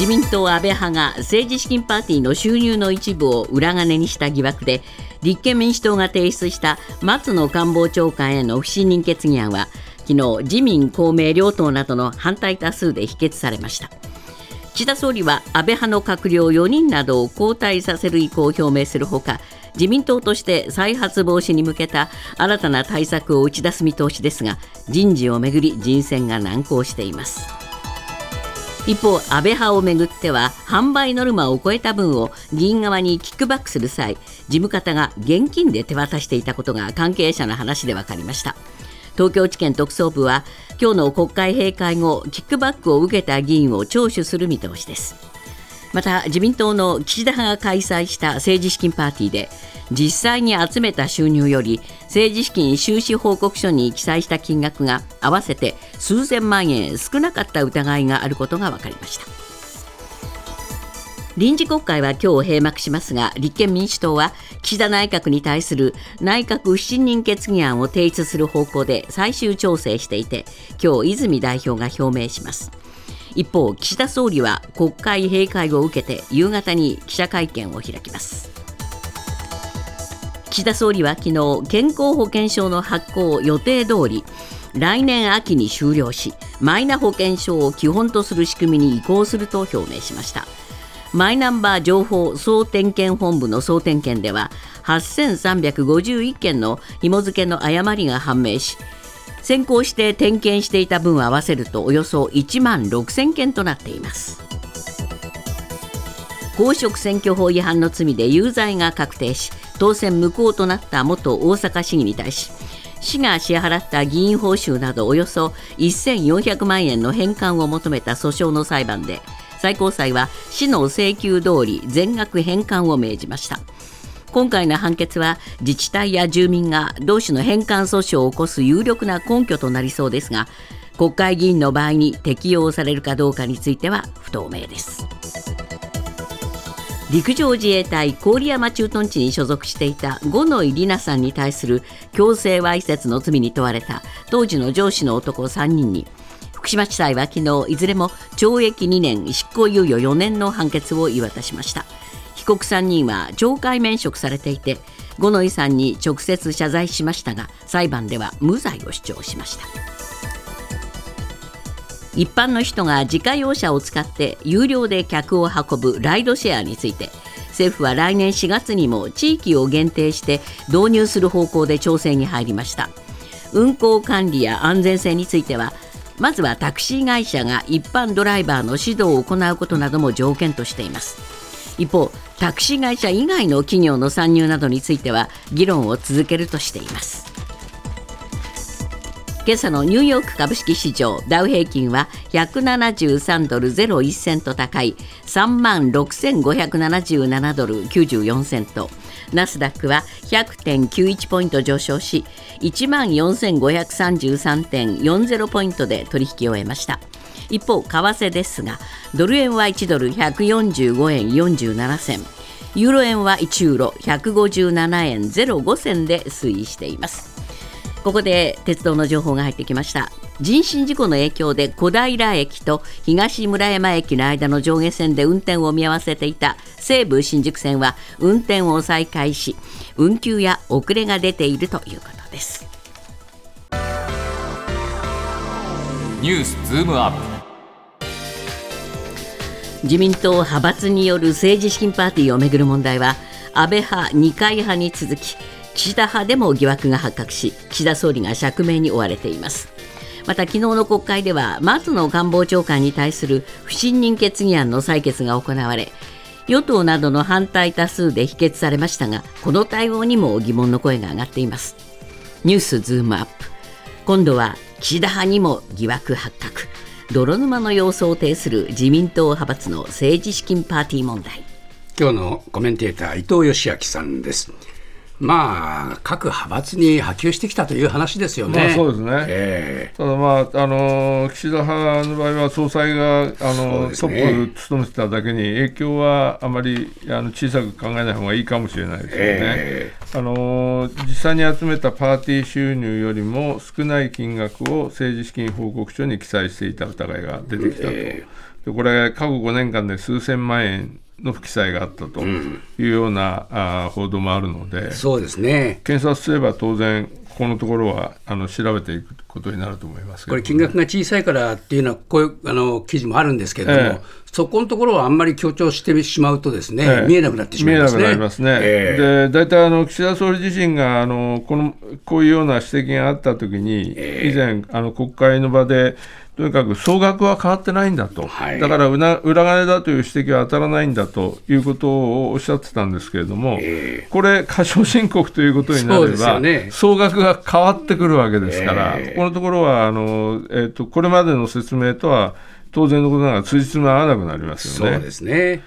自民党安倍派が政治資金パーティーの収入の一部を裏金にした疑惑で立憲民主党が提出した松野官房長官への不信任決議案は昨日自民公明両党などの反対多数で否決されました。岸田総理は安倍派の閣僚4人などを交代させる意向を表明するほか自民党として再発防止に向けた新たな対策を打ち出す見通しですが人事をめぐり人選が難航しています。一方安倍派をめぐっては販売ノルマを超えた分を議員側にキックバックする際事務方が現金で手渡していたことが関係者の話で分かりました。東京地検特捜部は今日の国会閉会後キックバックを受けた議員を聴取する見通しです。また自民党の岸田派が開催した政治資金パーティーで実際に集めた収入より政治資金収支報告書に記載した金額が合わせて数千万円少なかった疑いがあることが分かりました。臨時国会は今日閉幕しますが立憲民主党は岸田内閣に対する内閣不信任決議案を提出する方向で最終調整していて今日泉代表が表明します。一方岸田総理は国会閉会を受けて夕方に記者会見を開きます。岸田総理は昨日健康保険証の発行を予定通り来年秋に終了しマイナ保険証を基本とする仕組みに移行すると表明しました。マイナンバー情報総点検本部の総点検では8351件の紐付けの誤りが判明し先行して点検していた分を合わせるとおよそ1万6000件となっています公職選挙法違反の罪で有罪が確定し当選無効となった元大阪市議に対し市が支払った議員報酬などおよそ1400万円の返還を求めた訴訟の裁判で最高裁は市の請求通り全額返還を命じました。今回の判決は自治体や住民が同種の返還訴訟を起こす有力な根拠となりそうですが国会議員の場合に適用されるかどうかについては不透明です。陸上自衛隊郡山駐屯地に所属していた五ノ井里奈さんに対する強制わいせつの罪に問われた当時の上司の男3人に福島地裁は昨日いずれも懲役2年執行猶予4年の判決を言い渡しました。告3人は懲戒免職されていて五ノ井さんに直接謝罪しましたが裁判では無罪を主張しました。一般の人が自家用車を使って有料で客を運ぶライドシェアについて政府は来年4月にも地域を限定して導入する方向で調整に入りました。運行管理や安全性についてはまずはタクシー会社が一般ドライバーの指導を行うことなども条件としています。一方タクシー会社以外の企業の参入などについては議論を続けるとしています。今朝のニューヨーク株式市場ダウ平均は173ドル01セント高い3万6577ドル94セント。ナスダックは100.91ポイント上昇し1万4533.40ポイントで取引を終えました。一方為替ですがドル円は1ドル145円47銭。ユーロ円は1ユーロ157円05銭で推移しています。ここで鉄道の情報が入ってきました。人身事故の影響で小平駅と東村山駅の間の上下線で運転を見合わせていた西武新宿線は運転を再開し運休や遅れが出ているということです。ニュースズームアップ。自民党派閥による政治資金パーティーをめぐる問題は安倍派二階派に続き岸田派でも疑惑が発覚し岸田総理が釈明に追われています。また昨日の国会では松野官房長官に対する不信任決議案の採決が行われ与党などの反対多数で否決されましたがこの対応にも疑問の声が上がっています。ニュースズームアップ。今度は岸田派にも疑惑発覚。泥沼の様相を呈する自民党派閥の政治資金パーティー問題。今日のコメンテーター伊藤義明さんです。まあ、各派閥に波及してきたという話ですよね。まあ、そうですね、えただ、まああの岸田派の場合は総裁があの、ね。トップ務めてただけに影響はあまりあの小さく考えない方がいいかもしれないですよね。えあの実際に集めたパーティー収入よりも少ない金額を政治資金報告書に記載していた疑いが出てきたと、えでこれ、過去5年間で数千万円の不記載があったというような、あー報道もあるので、そうですね。検察すれば当然、ここのところはあの調べていくことになると思いますけどこれ、金額が小さいからっていうのは、こういうあの記事もあるんですけれども、ええそこのところはあんまり強調してしまうとですね、ええ見えなくなってしまいますね。見えなくなりますね。ええで、大体あの岸田総理自身があのこのこういうような指摘があったときに、以前あの国会の場で。とにかく総額は変わってないんだと、はい。だから裏裏金だという指摘は当たらないんだということをおっしゃってたんですけれども、えこれ、過少申告ということになれば、よね。総額が変わってくるわけですから、ええ。ここのところはあの、えー、とこれまでの説明とは当然のことながら、通じつま合わなくなりますよね。そうですね。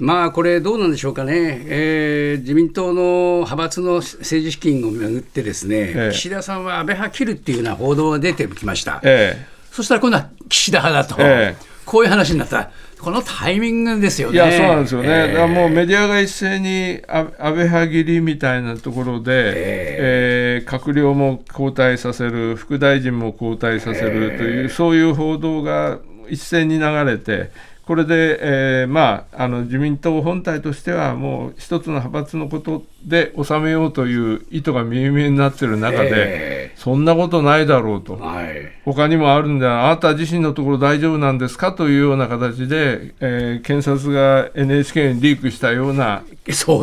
まあこれ、どうなんでしょうかね、えー自民党の派閥の政治資金をめぐって、ですね、ええ。岸田さんは安倍派切るっていうような報道が出てきました、えそしたら今度は岸田派だと、ええ。こういう話になった、このタイミングですよね。えいや、そうなんですよね、ええ。だからもうメディアが一斉にあ安倍派切りみたいなところで、えー閣僚も交代させる、副大臣も交代させるという、そういう報道が一斉に流れて、これで、えーまあ、あの自民党本体としては、もう一つの派閥のことで収めようという意図が見え見えになっている中で、えそんなことないだろうと。はい他にもあるんで、あなた自身のところ大丈夫なんですかというような形で、えー検察が NHK にリークしたような。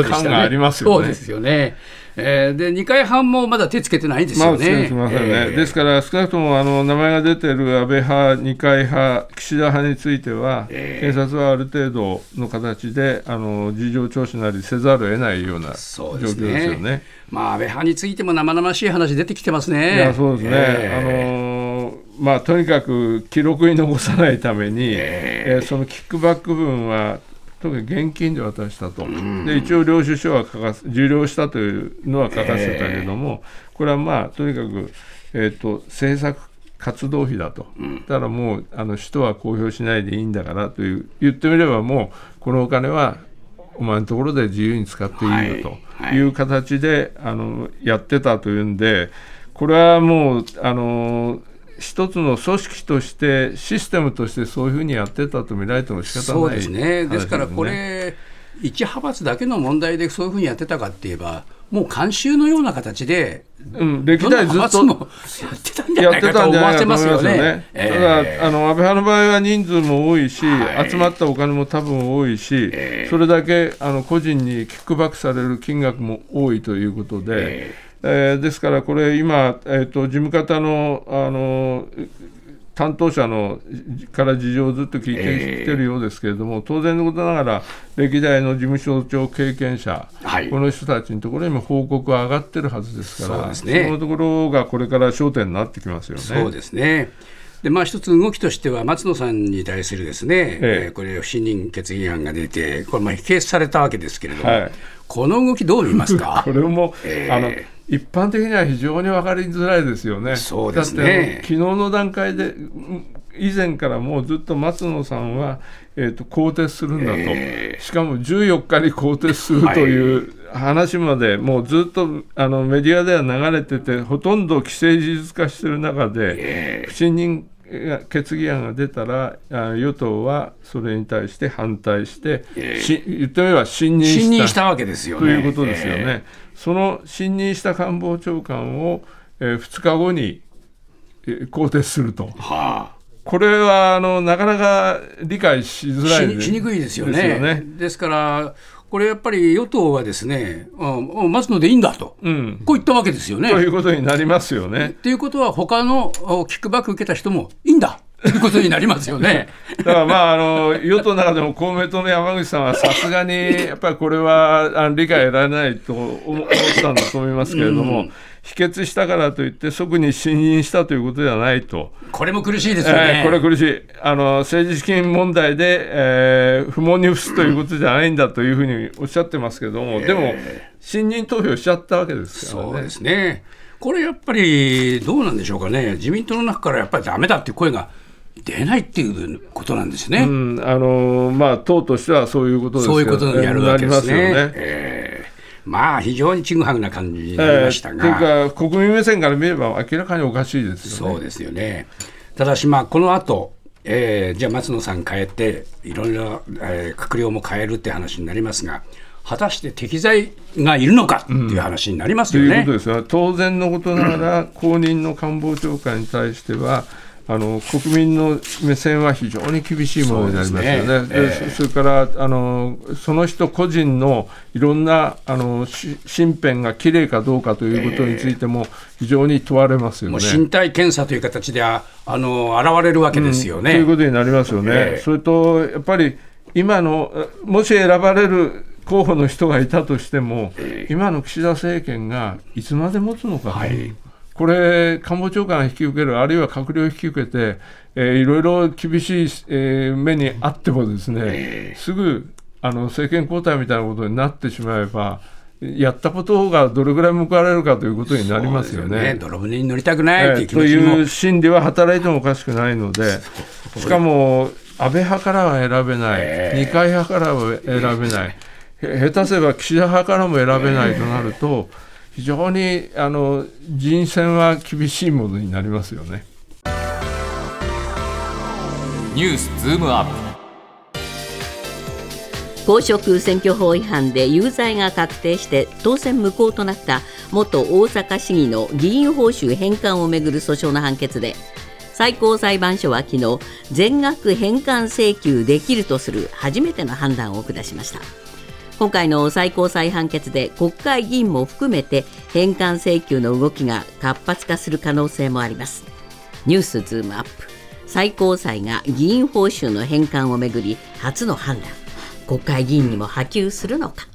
感がありますよねそうですよね。えーで、二階半もまだ手つけてないんですまあ、よね。ませんね、えー。ですから、少なくともあの名前が出ている安倍派、二階派、岸田派については、検察はある程度の形であの事情聴取なりせざるを得ないような状況ですそうですねよね。まあ、安倍派についても生々しい話出てきてますね。いやそうですね、えあのーまあ、とにかく記録に残さないために、えーそのキックバック分は、特に現金で渡したと、で一応、領収書は書かせ受領したというのは書かせたけれども、これはまあ、とにかく、えー、と政策活動費だと、だからもうあの使途は公表しないでいいんだからという、言ってみれば、もうこのお金はお前のところで自由に使っていいよはいという形で、あのやってたというんで、これはもうあの一つの組織として、システムとしてそういうふうにやってたと見られても仕方ないそうですね。ですから、こ話れ、一派閥だけの問題でそういうふうにやってたかって言えば、もう慣習のような形で、うん、歴代ずっとやってたんじゃやないかと思ますよね。えただえあの安倍派の場合は人数も多いし、はい。集まったお金も多分多いし、それだけあの個人にキックバックされる金額も多いということで、えーですからこれ今、えー、と事務方のあの担当者のから事情をずっと聞いてきてるようですけれども、当然のことながら、歴代の事務所長経験者、はい。この人たちのところにも報告は上がってるはずですから、そうですね。そのところがこれから焦点になってきますよね。そうですね。でまあ、一つ動きとしては、松野さんに対するですね、ええ。えーこれ、不信任決議案が出て、これ、まあ否決されたわけですけれども、はい。この動き、どう見ますか？これも、ええあの一般的には非常に分かりづらいですよね。そうですね。だってあの昨日の段階でうん以前からもうずっと松野さんは、えー、と更迭するんだと、しかも14日に更迭するという話まで、もうずっとあのメディアでは流れてて、ほとんど既成事実化している中で、不信任決議案が出たら、あ与党はそれに対して反対して、し言ってみれば信任した。信任したわけですよね。ということですよね。その信任した官房長官を、えー2日後に、えー更迭すると。はあこれはあのなかなか理解しづらいししにくいですよね。ですよねですから、これやっぱり与党はですね、うんうん松野でいいんだと、うんこう言ったわけですよね。ということになりますよっね。ていうことは、他のおキックバック受けた人もいいんだことになりますよね。だからまああの与党の中でも公明党の山口さんはさすがにやっぱりこれはあの理解得られないと思思ったんだと思いますけれども、否決したからといって即に信任したということではないと。これも苦しいですよね。えーこれ苦しいあの政治資金問題で、えー不問に付すということじゃないんだというふうにおっしゃってますけども、でも信任投票しちゃったわけですからね。そうですね。これやっぱりどうなんでしょうかね。自民党の中からやっぱりダメだっていう声が出ないっていうことなんですね。うんあのまあ、党としてはそういうことですそういうことにやるわけですね。すよね。えーまあ非常にちぐはぐな感じになりましたえーいうか、国民目線から見れば明らかにおかしいですよね。そうですよね。ただしまあこの後、えーじゃあ松野さん変えていろいろ、えー閣僚も変えるって話になりますが果たして適材がいるのかっていう話になりますよね。ということですよ当然のことながら、後任の官房長官に対しては、あの国民の目線は非常に厳しいものになりますよね。そねでそそれからあのその人個人のいろんなあのし身辺がきれいかどうかということについても非常に問われますよね。もう身体検査という形でああの現れるわけですよね。ということになりますよね。ええそれとやっぱり今のえもし選ばれる候補の人がいたとしても、今の岸田政権がいつまで持つのか、はいこれ、官房長官が引き受ける、あるいは閣僚引き受けて、えーいろいろ厳しい、えー目にあってもですね、すぐあの政権交代みたいなことになってしまえば、やったことがどれぐらい報われるかということになりますよね。泥船に乗りたくないっていう気と持ちにも、いう心理は働いてもおかしくないので、しかも安倍派からは選べない、二階派からは選べない、へ下手すれば岸田派からも選べないとなると、非常にあの人選は厳しいものになりますよね。ニュースズームアップ公職選挙法違反で有罪が確定して当選無効となった元大阪市議の議員報酬返還をめぐる訴訟の判決で最高裁判所は昨日全額返還請求できるとする初めての判断を下しました今回の最高裁判決で国会議員も含めて返還請求の動きが活発化する可能性もあります。ニュースズームアップ。最高裁が議員報酬の返還をめぐり初の判断。国会議員にも波及するのか。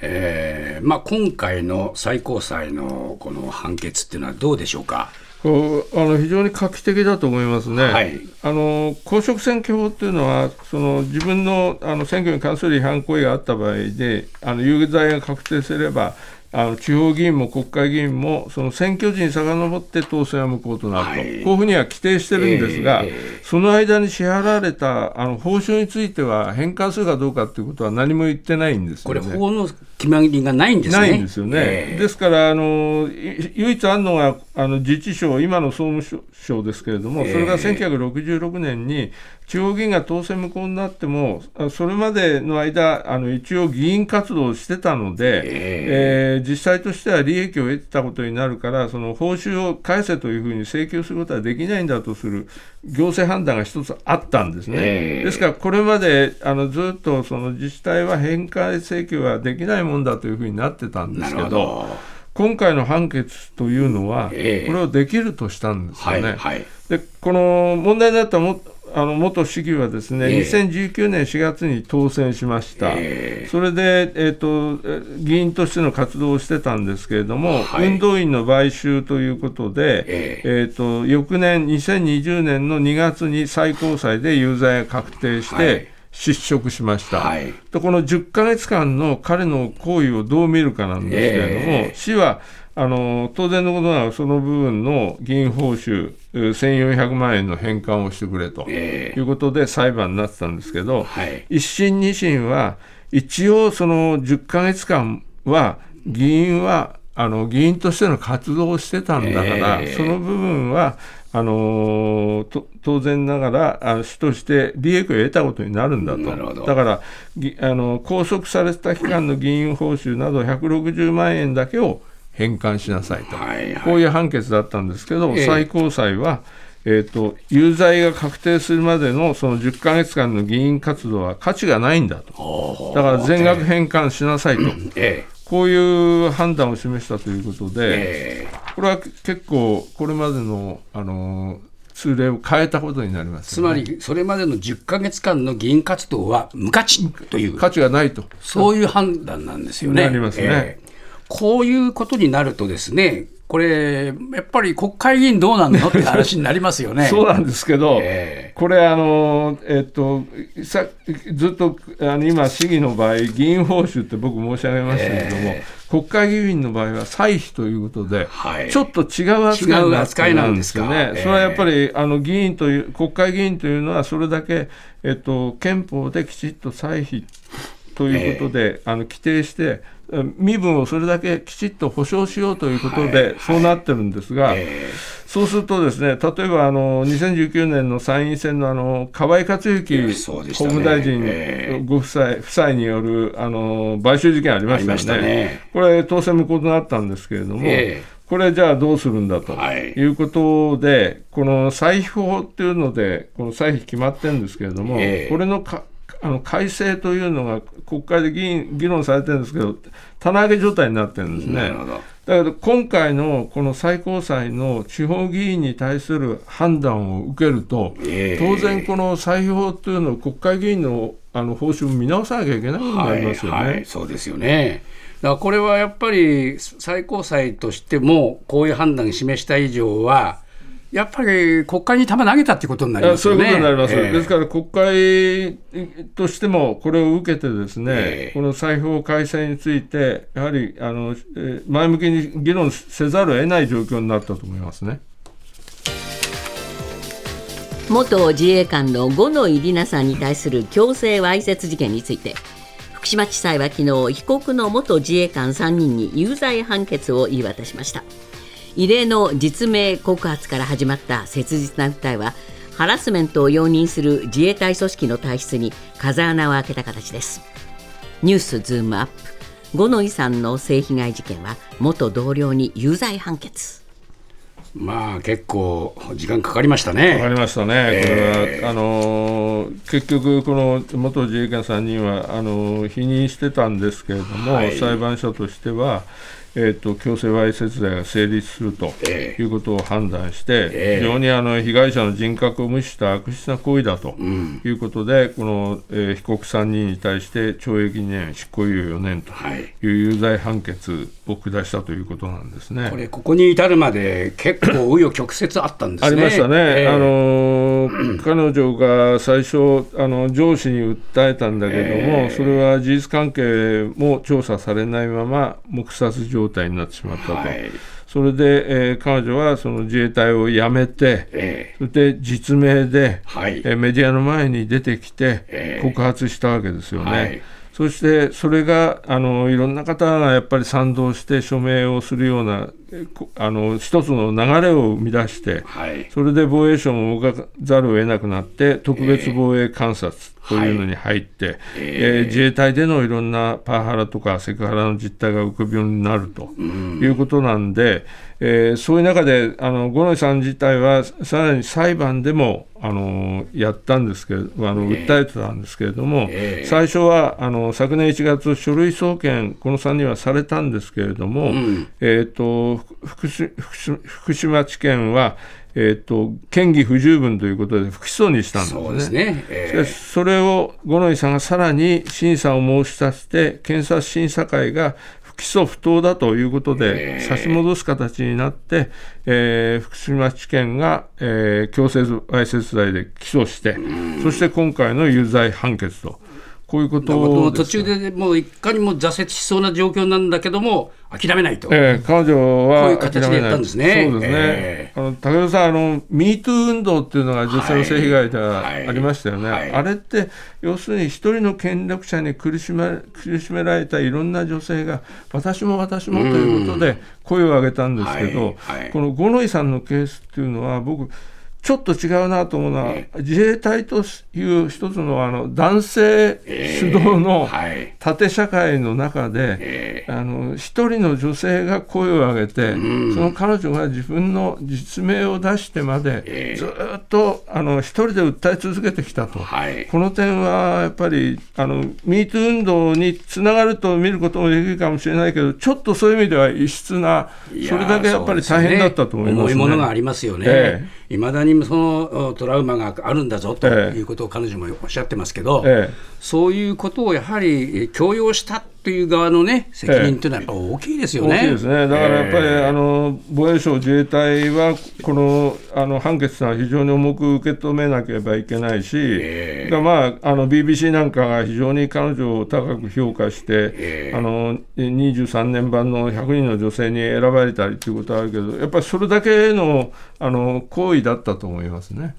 えーまあ、今回の最高裁のこの判決っていうのはどうでしょうか？こうあの非常に画期的だと思いますね。はいあの公職選挙法っていうのはその自分のあの選挙に関する違反行為があった場合であの有罪が確定すればあの地方議員も国会議員もその選挙時に遡って当選は無効となると、はいこういうふうには規定してるんですが、えその間に支払われたあの報酬については返還するかどうかということは何も言ってないんですね。れ法の決まりがないんですね。ないんですよね。えーですからあの、い唯一あるのがあの自治省、今の総務省ですけれども、それが1966年に、地方議員が当選無効になっても、あそれまでの間、あの一応、議員活動をしてたので、えー実際としては利益を得たことになるから、その報酬を返せというふうに請求することはできないんだとする行政判断が一つあったんですね。えーですから、これまであのずっとその自治体は返還請求はできないもんだというふうになってたんですけど、ど。今回の判決というのは、ええこれをできるとしたんですよね。はいはい。でこの問題になったもあの元市議はですね、ええ。2019年4月に当選しました、ええ。それで、えーと、え議員としての活動をしてたんですけれども、はい。運動員の買収ということで、ええ。ーと翌年、2020年の2月に最高裁で有罪が確定しはい。て、失職しました。はい。でこの10ヶ月間の彼の行為をどう見るかなんですけれども、ええ。市はあの当然のことながらその部分の議員報酬えー1400万円の返還をしてくれとえいうことで裁判になってたんですけど、はい。一審、二審は一応その10ヶ月間は議員はあの議員としての活動をしてたんだから、ええ。その部分はあのーと当然ながらあ主として利益を得たことになるんだと。だからぎあの拘束された期間の議員報酬など160万円だけを返還しなさいと、はいはい。こういう判決だったんですけど、ええ。最高裁は、えー、と有罪が確定するまでのその10ヶ月間の議員活動は価値がないんだと、だから全額返還しなさいと、えこういう判断を示したということえで、ええ。これは結構、これまでの、あのー通例を変えたことになりますね、まりそれまでの10ヶ月間の議員活動は無価値という。価値がないと。そういう判断なんですよね。なりますね。ええこういうことになるとですね、これ、やっぱり国会議員どうなんのって話になりますよね。そうなんですけど、えこれあの、えっと、さずっとあの今、市議の場合、議員報酬って僕申し上げましたけれども、え国会議員の場合は歳費ということで、はい。ちょっと違う扱いになんですかるんですよね。ええそれはやっぱりあの議員という、国会議員というのは、それだけ、えっと、憲法できちっと歳費ということで、あの規定して、え身分をそれだけきちっと保障しようということで、そうなってるんですが、えそうするとですね、例えばあの2019年の参院選のあの河井克行法務大臣えご夫妻,、夫妻によるあの買収事件ありましたよね。ね。これ、当選無効となったんですけれども、ええ。これ、じゃあどうするんだとはい。いうことで、この歳費法っていうので、この歳費決まってるんですけれども、ええ。これのかあの改正というのが国会で議員議論されてるんですけど、棚上げ状態になってるんですね。なるほどだけど今回のこの最高裁の地方議員に対する判断を受けると、ええ当然、この歳費法というのを国会議員のあの報酬を見直さなきゃいけないことになりますよね。はいはい、そうですよね。だからこれはやっぱり最高裁としてもこういう判断を示した以上はやっぱり国会に球投げたってことになりますよね。そういうことになります、ええですから国会としてもこれを受けて、ですね、ええこの歳費法改正について、やはりあのえー前向きに議論せざるを得ない状況になったと思いますね。元自衛官の五ノ井里奈さんに対する強制わいせつ事件について福島地裁は昨日被告の元自衛官3人に有罪判決を言い渡しました異例の実名告発から始まった切実な訴えはハラスメントを容認する自衛隊組織の体質に風穴を開けた形です。ニュースズームアップ。五ノ井さんの性被害事件は元同僚に有罪判決。まあ結構時間かかりましたね。わかりましたね、これは、あのー結局、この元自衛官3人はあのー否認してたんですけれども、はい。裁判所としては、えー、と強制わいせつ罪が成立するとええ。いうことを判断して、ええ。非常にあの被害者の人格を無視した悪質な行為だということで、この、えー被告3人に対して懲役2年、執行猶予4年とはい。いう有罪判決を下したということなんですね。これここに至るまで結構紆余曲折あったんですね。ありましたね、ええ。あのー 彼女が最初あの、上司に訴えたんだけども、ええ。それは事実関係も調査されないまま、黙殺状態になってしまったと、はい。それで、えー彼女はその自衛隊を辞めて、えそれで実名で、はい。えーメディアの前に出てきてええ。告発したわけですよね。はい。そしてそれがあのいろんな方がやっぱり賛同して署名をするようなあの一つの流れを生み出して、はい。それで防衛省も動かざるを得なくなって、特別防衛監察というのに入って、えー。自衛隊でのいろんなパワハラとかセクハラの実態が浮かびようになるということなんで、えーそういう中で、あの五ノ井さん自体はさらに裁判でもあのやったんですけれど、あの訴えてたんですけれども、ええ最初はあの昨年1月、書類送検、この3人はされたんですけれども、えー、と福島福島地検は、えー、と嫌疑不十分ということで不起訴にしたんですね。そうですね。えしかしそれを五ノ井さんがさらに審査を申し立てて、検察審査会が不起訴不当だということで、差し戻す形になって、えー福島地検が、えー強制わいせつ罪で起訴して、そして今回の有罪判決と、こういうことう途中でもういかにも挫折しそうな状況なんだけども諦めないと。ええ彼女こういうは形でやったんですね。そうですね。えあの武田さん、あの MeToo 運動っていうのが女性の性被害でははい。ありましたよね。はい。あれって要するに一人の権力者に苦しめ苦しめられたいろんな女性が私も私もということで声を上げたんですけど、はい。はい。この五ノ井さんのケースっていうのは僕ちょっと違うなと思うのは、自衛隊という一つのあの男性主導のはい。縦社会の中で、えあの一人の女性が声を上げて、その彼女が自分の実名を出してまで、ええ。ずっとあの一人で訴え続けてきたと、はい。この点はやっぱりあの MeToo 運動につながると見ることもできるかもしれないけど、ちょっとそういう意味では異質な、それだけやっぱり大変だったと思います、ね。重いものがありますよね。えいまだにそのおトラウマがあるんだぞとええ。いうことを彼女もおっしゃってますけど、ええ。そういうことをやはりえー強要したってという側のね、責任というのはやっぱ大きいですよね。大きいですね、だからやっぱり、あの防衛省、自衛隊はこのあの判決は非常に重く受け止めなければいけないし、だまあ、あの BBC なんかが非常に彼女を高く評価して、あの23年版の100人の女性に選ばれたりということはあるけど、やっぱりそれだけのあの行為だったと思いますね。